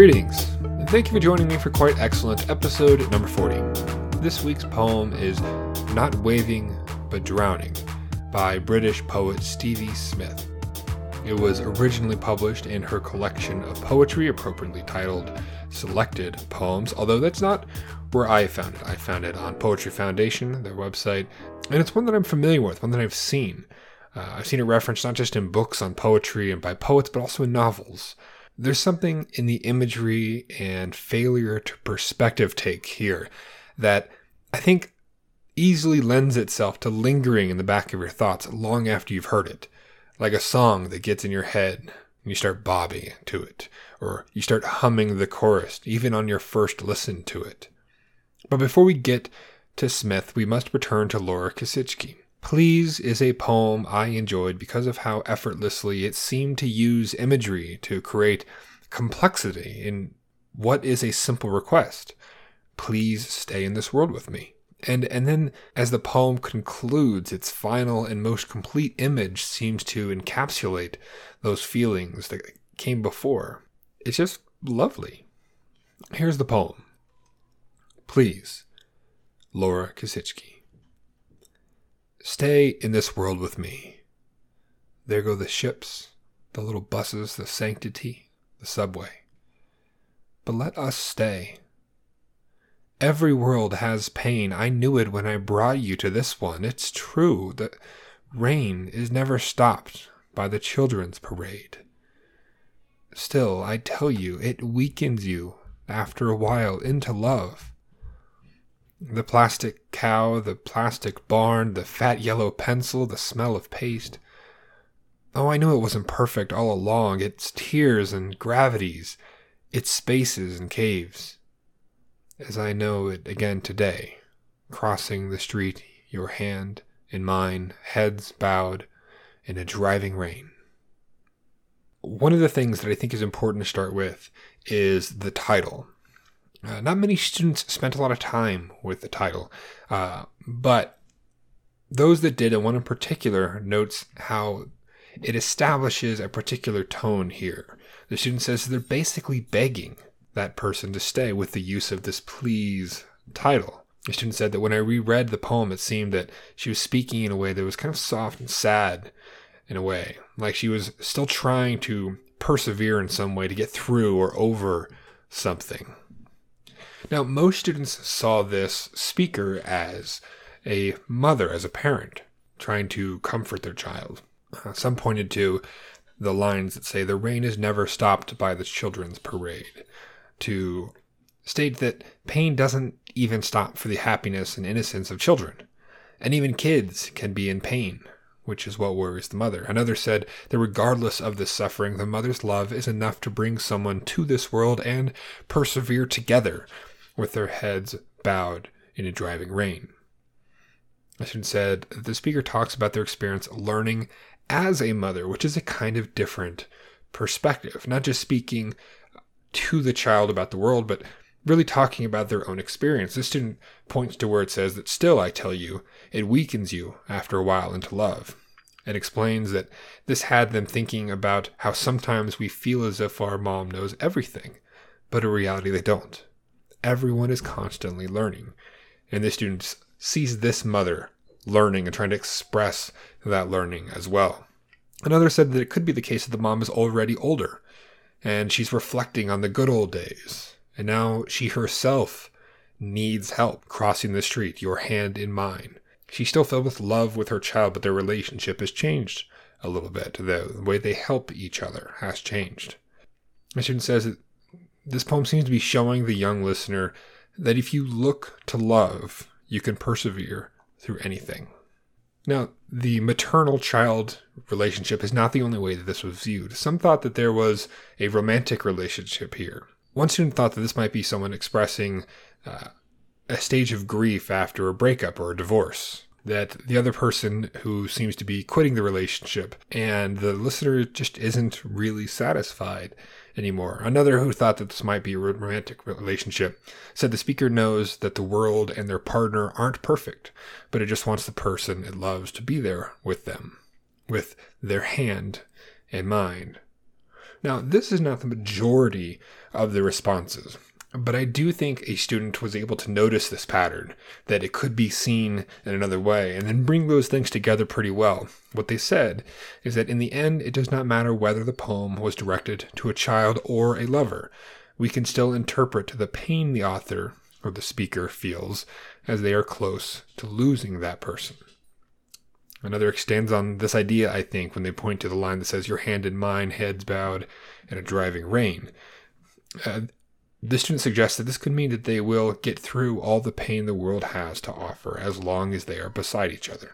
Greetings, and thank you for joining me for quite excellent episode number 40. This week's poem is Not Waving but Drowning by British poet Stevie Smith. It was originally published in her collection of poetry, appropriately titled Selected Poems, although that's not where I found it. I found it on Poetry Foundation, their website, and it's one that I'm familiar with, one that I've seen. Uh, I've seen it referenced not just in books on poetry and by poets, but also in novels. There's something in the imagery and failure to perspective take here that I think easily lends itself to lingering in the back of your thoughts long after you've heard it. Like a song that gets in your head and you start bobbing to it, or you start humming the chorus even on your first listen to it. But before we get to Smith, we must return to Laura Kasischke. Please is a poem I enjoyed because of how effortlessly it seemed to use imagery to create complexity in what is a simple request. Please stay in this world with me. And and then as the poem concludes, its final and most complete image seems to encapsulate those feelings that came before. It's just lovely. Here's the poem. Please, Laura Kasischke. Stay in this world with me. There go the ships, the little buses, the sanctity, the subway. But let us stay. Every world has pain. I knew it when I brought you to this one. It's true. The rain is never stopped by the children's parade. Still, I tell you, it weakens you after a while into love. The plastic cow, the plastic barn, the fat yellow pencil, the smell of paste. Oh, I knew it wasn't perfect all along. Its tears and gravities, its spaces and caves. As I know it again today, crossing the street, your hand in mine, heads bowed in a driving rain. One of the things that I think is important to start with is the title. Uh, not many students spent a lot of time with the title, uh, but those that did, and one in particular, notes how it establishes a particular tone here. The student says they're basically begging that person to stay with the use of this please title. The student said that when I reread the poem, it seemed that she was speaking in a way that was kind of soft and sad in a way, like she was still trying to persevere in some way to get through or over something. Now, most students saw this speaker as a mother, as a parent, trying to comfort their child. Uh, some pointed to the lines that say, The rain is never stopped by the children's parade, to state that pain doesn't even stop for the happiness and innocence of children. And even kids can be in pain, which is what worries the mother. Another said that regardless of this suffering, the mother's love is enough to bring someone to this world and persevere together with their heads bowed in a driving rain. Ashton said the speaker talks about their experience learning as a mother, which is a kind of different perspective, not just speaking to the child about the world, but really talking about their own experience. This student points to where it says that still, I tell you, it weakens you after a while into love. It explains that this had them thinking about how sometimes we feel as if our mom knows everything, but in reality they don't everyone is constantly learning. And the student sees this mother learning and trying to express that learning as well. Another said that it could be the case that the mom is already older and she's reflecting on the good old days. And now she herself needs help crossing the street, your hand in mine. She's still filled with love with her child, but their relationship has changed a little bit. The way they help each other has changed. The student says that this poem seems to be showing the young listener that if you look to love, you can persevere through anything. Now, the maternal child relationship is not the only way that this was viewed. Some thought that there was a romantic relationship here. One student thought that this might be someone expressing uh, a stage of grief after a breakup or a divorce. That the other person who seems to be quitting the relationship and the listener just isn't really satisfied anymore. Another who thought that this might be a romantic relationship said the speaker knows that the world and their partner aren't perfect, but it just wants the person it loves to be there with them, with their hand in mind. Now, this is not the majority of the responses. But I do think a student was able to notice this pattern, that it could be seen in another way, and then bring those things together pretty well. What they said is that in the end, it does not matter whether the poem was directed to a child or a lover. We can still interpret the pain the author or the speaker feels as they are close to losing that person. Another extends on this idea, I think, when they point to the line that says, Your hand in mine, heads bowed in a driving rain. Uh, the student suggests that this could mean that they will get through all the pain the world has to offer as long as they are beside each other.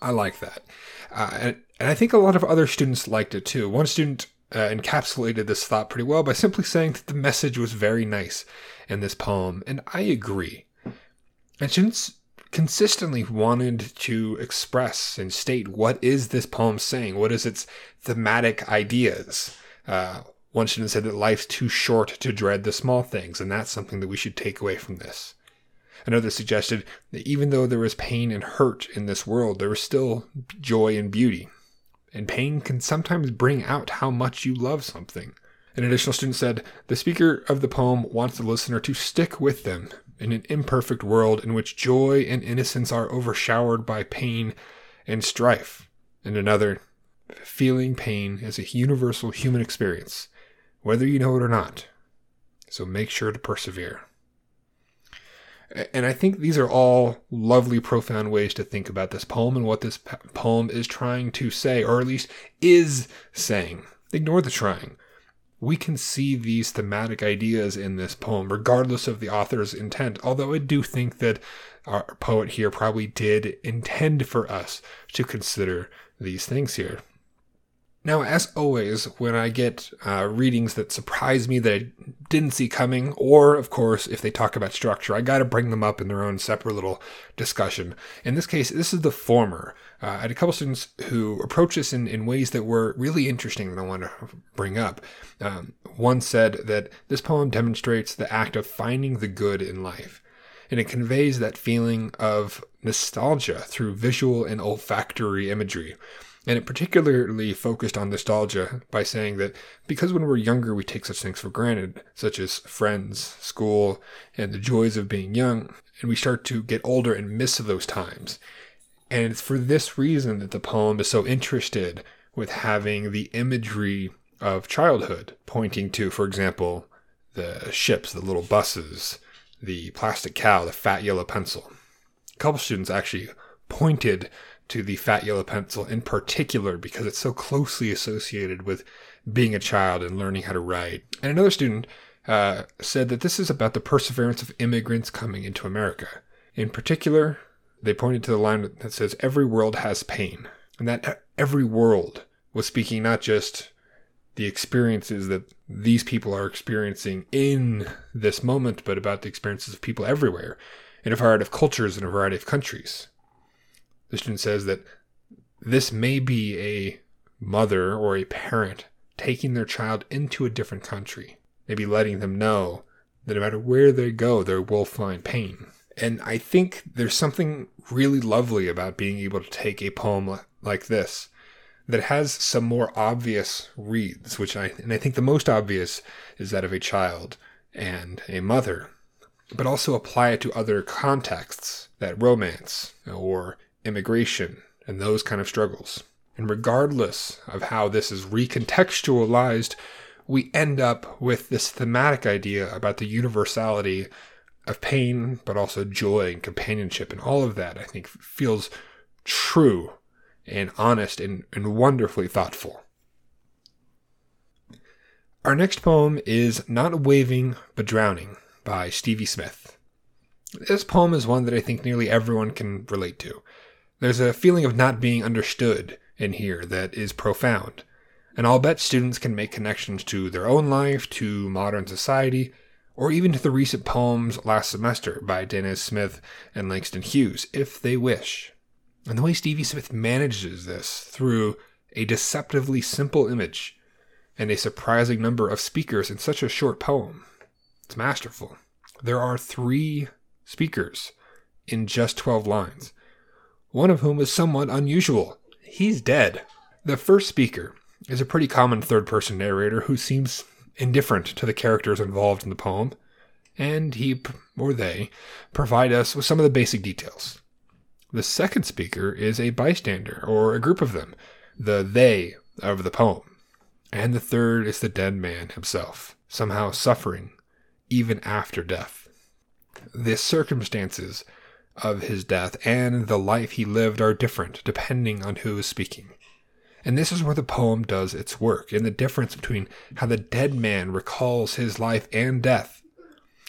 I like that. Uh, and, and, I think a lot of other students liked it too. One student uh, encapsulated this thought pretty well by simply saying that the message was very nice in this poem, and I agree. And students consistently wanted to express and state what is this poem saying? What is its thematic ideas? Uh, one student said that life's too short to dread the small things, and that's something that we should take away from this. Another suggested that even though there is pain and hurt in this world, there is still joy and beauty. And pain can sometimes bring out how much you love something. An additional student said, The speaker of the poem wants the listener to stick with them in an imperfect world in which joy and innocence are overshadowed by pain and strife. And another, feeling pain is a universal human experience whether you know it or not. So make sure to persevere. And I think these are all lovely, profound ways to think about this poem and what this poem is trying to say, or at least is saying. Ignore the trying. We can see these thematic ideas in this poem, regardless of the author's intent. Although I do think that our poet here probably did intend for us to consider these things here. Now, as always, when I get uh, readings that surprise me that I didn't see coming, or of course, if they talk about structure, I got to bring them up in their own separate little discussion. In this case, this is the former. Uh, I had a couple students who approached this in, in ways that were really interesting that I want to bring up. Um, one said that this poem demonstrates the act of finding the good in life, and it conveys that feeling of nostalgia through visual and olfactory imagery. And it particularly focused on nostalgia by saying that because when we're younger, we take such things for granted, such as friends, school, and the joys of being young, and we start to get older and miss those times. And it's for this reason that the poem is so interested with having the imagery of childhood, pointing to, for example, the ships, the little buses, the plastic cow, the fat yellow pencil. A couple students actually pointed to the fat yellow pencil in particular because it's so closely associated with being a child and learning how to write. And another student uh, said that this is about the perseverance of immigrants coming into America. In particular, they pointed to the line that says, Every world has pain. And that every world was speaking not just the experiences that these people are experiencing in this moment, but about the experiences of people everywhere in a variety of cultures in a variety of countries. The student says that this may be a mother or a parent taking their child into a different country, maybe letting them know that no matter where they go, they will find pain. And I think there's something really lovely about being able to take a poem like this that has some more obvious reads, which I and I think the most obvious is that of a child and a mother, but also apply it to other contexts, that romance or immigration, and those kind of struggles. And regardless of how this is recontextualized, we end up with this thematic idea about the universality of pain, but also joy and companionship, and all of that, I think, feels true and honest and, and wonderfully thoughtful. Our next poem is Not Waving but Drowning by Stevie Smith. This poem is one that I think nearly everyone can relate to. There's a feeling of not being understood in here that is profound. And I'll bet students can make connections to their own life, to modern society, or even to the recent poems last semester by Dennis Smith and Langston Hughes, if they wish. And the way Stevie Smith manages this through a deceptively simple image and a surprising number of speakers in such a short poem, it's masterful. There are three speakers in just 12 lines one of whom is somewhat unusual. He's dead. The first speaker is a pretty common third person narrator who seems indifferent to the characters involved in the poem, and he or they provide us with some of the basic details. The second speaker is a bystander, or a group of them, the they of the poem. And the third is the dead man himself, somehow suffering even after death. The circumstances of his death and the life he lived are different depending on who is speaking. And this is where the poem does its work, in the difference between how the dead man recalls his life and death,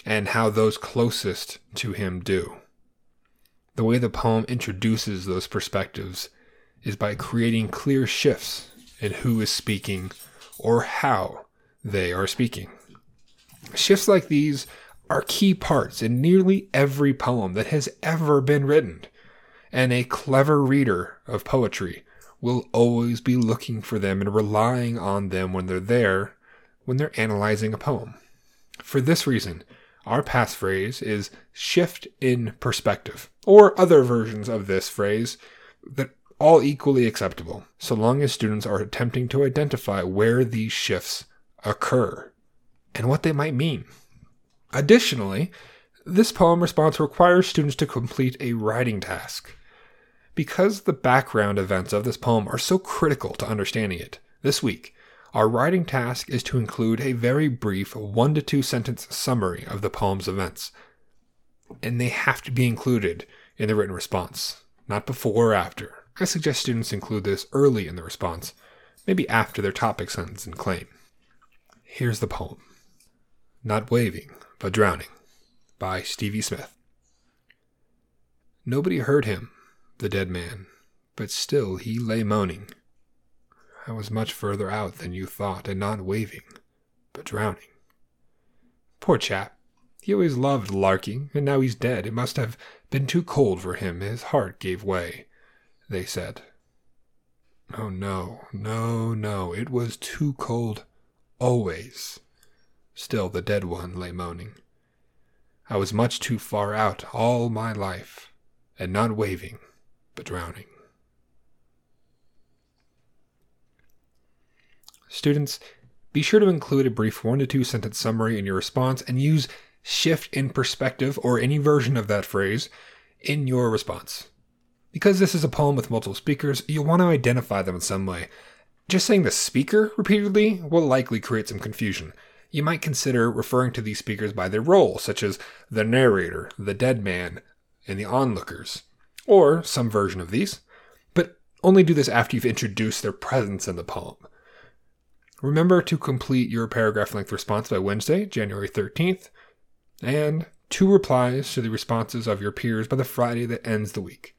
and how those closest to him do. The way the poem introduces those perspectives is by creating clear shifts in who is speaking or how they are speaking. Shifts like these are key parts in nearly every poem that has ever been written, and a clever reader of poetry will always be looking for them and relying on them when they're there when they're analyzing a poem. For this reason, our passphrase is shift in perspective, or other versions of this phrase that all equally acceptable, so long as students are attempting to identify where these shifts occur and what they might mean. Additionally, this poem response requires students to complete a writing task. Because the background events of this poem are so critical to understanding it, this week, our writing task is to include a very brief one to two sentence summary of the poem's events. And they have to be included in the written response, not before or after. I suggest students include this early in the response, maybe after their topic sentence and claim. Here's the poem Not Waving, but Drowning by Stevie Smith. Nobody heard him, the dead man, but still he lay moaning. I was much further out than you thought, and not waving, but drowning. Poor chap. He always loved larking, and now he's dead. It must have been too cold for him. His heart gave way, they said. Oh, no, no, no. It was too cold. Always. Still the dead one lay moaning. I was much too far out all my life, and not waving, but drowning. Students, be sure to include a brief one to two sentence summary in your response and use shift in perspective or any version of that phrase in your response. Because this is a poem with multiple speakers, you'll want to identify them in some way. Just saying the speaker repeatedly will likely create some confusion. You might consider referring to these speakers by their role, such as the narrator, the dead man, and the onlookers, or some version of these, but only do this after you've introduced their presence in the poem. Remember to complete your paragraph length response by Wednesday, January 13th, and two replies to the responses of your peers by the Friday that ends the week.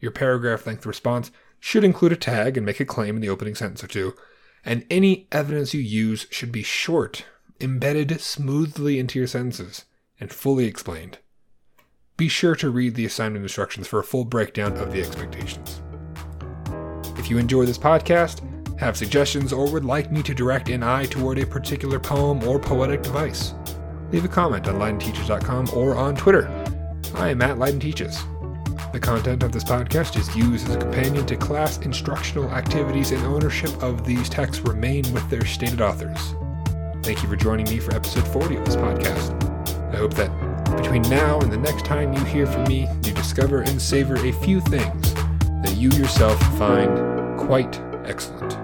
Your paragraph length response should include a tag and make a claim in the opening sentence or two, and any evidence you use should be short, embedded smoothly into your sentences, and fully explained. Be sure to read the assignment instructions for a full breakdown of the expectations. If you enjoy this podcast, have suggestions, or would like me to direct an eye toward a particular poem or poetic device, leave a comment on LeidenTeaches.com or on Twitter. I am at Leiden Teaches. The content of this podcast is used as a companion to class instructional activities, and ownership of these texts remain with their stated authors. Thank you for joining me for episode 40 of this podcast. I hope that between now and the next time you hear from me, you discover and savor a few things that you yourself find quite excellent.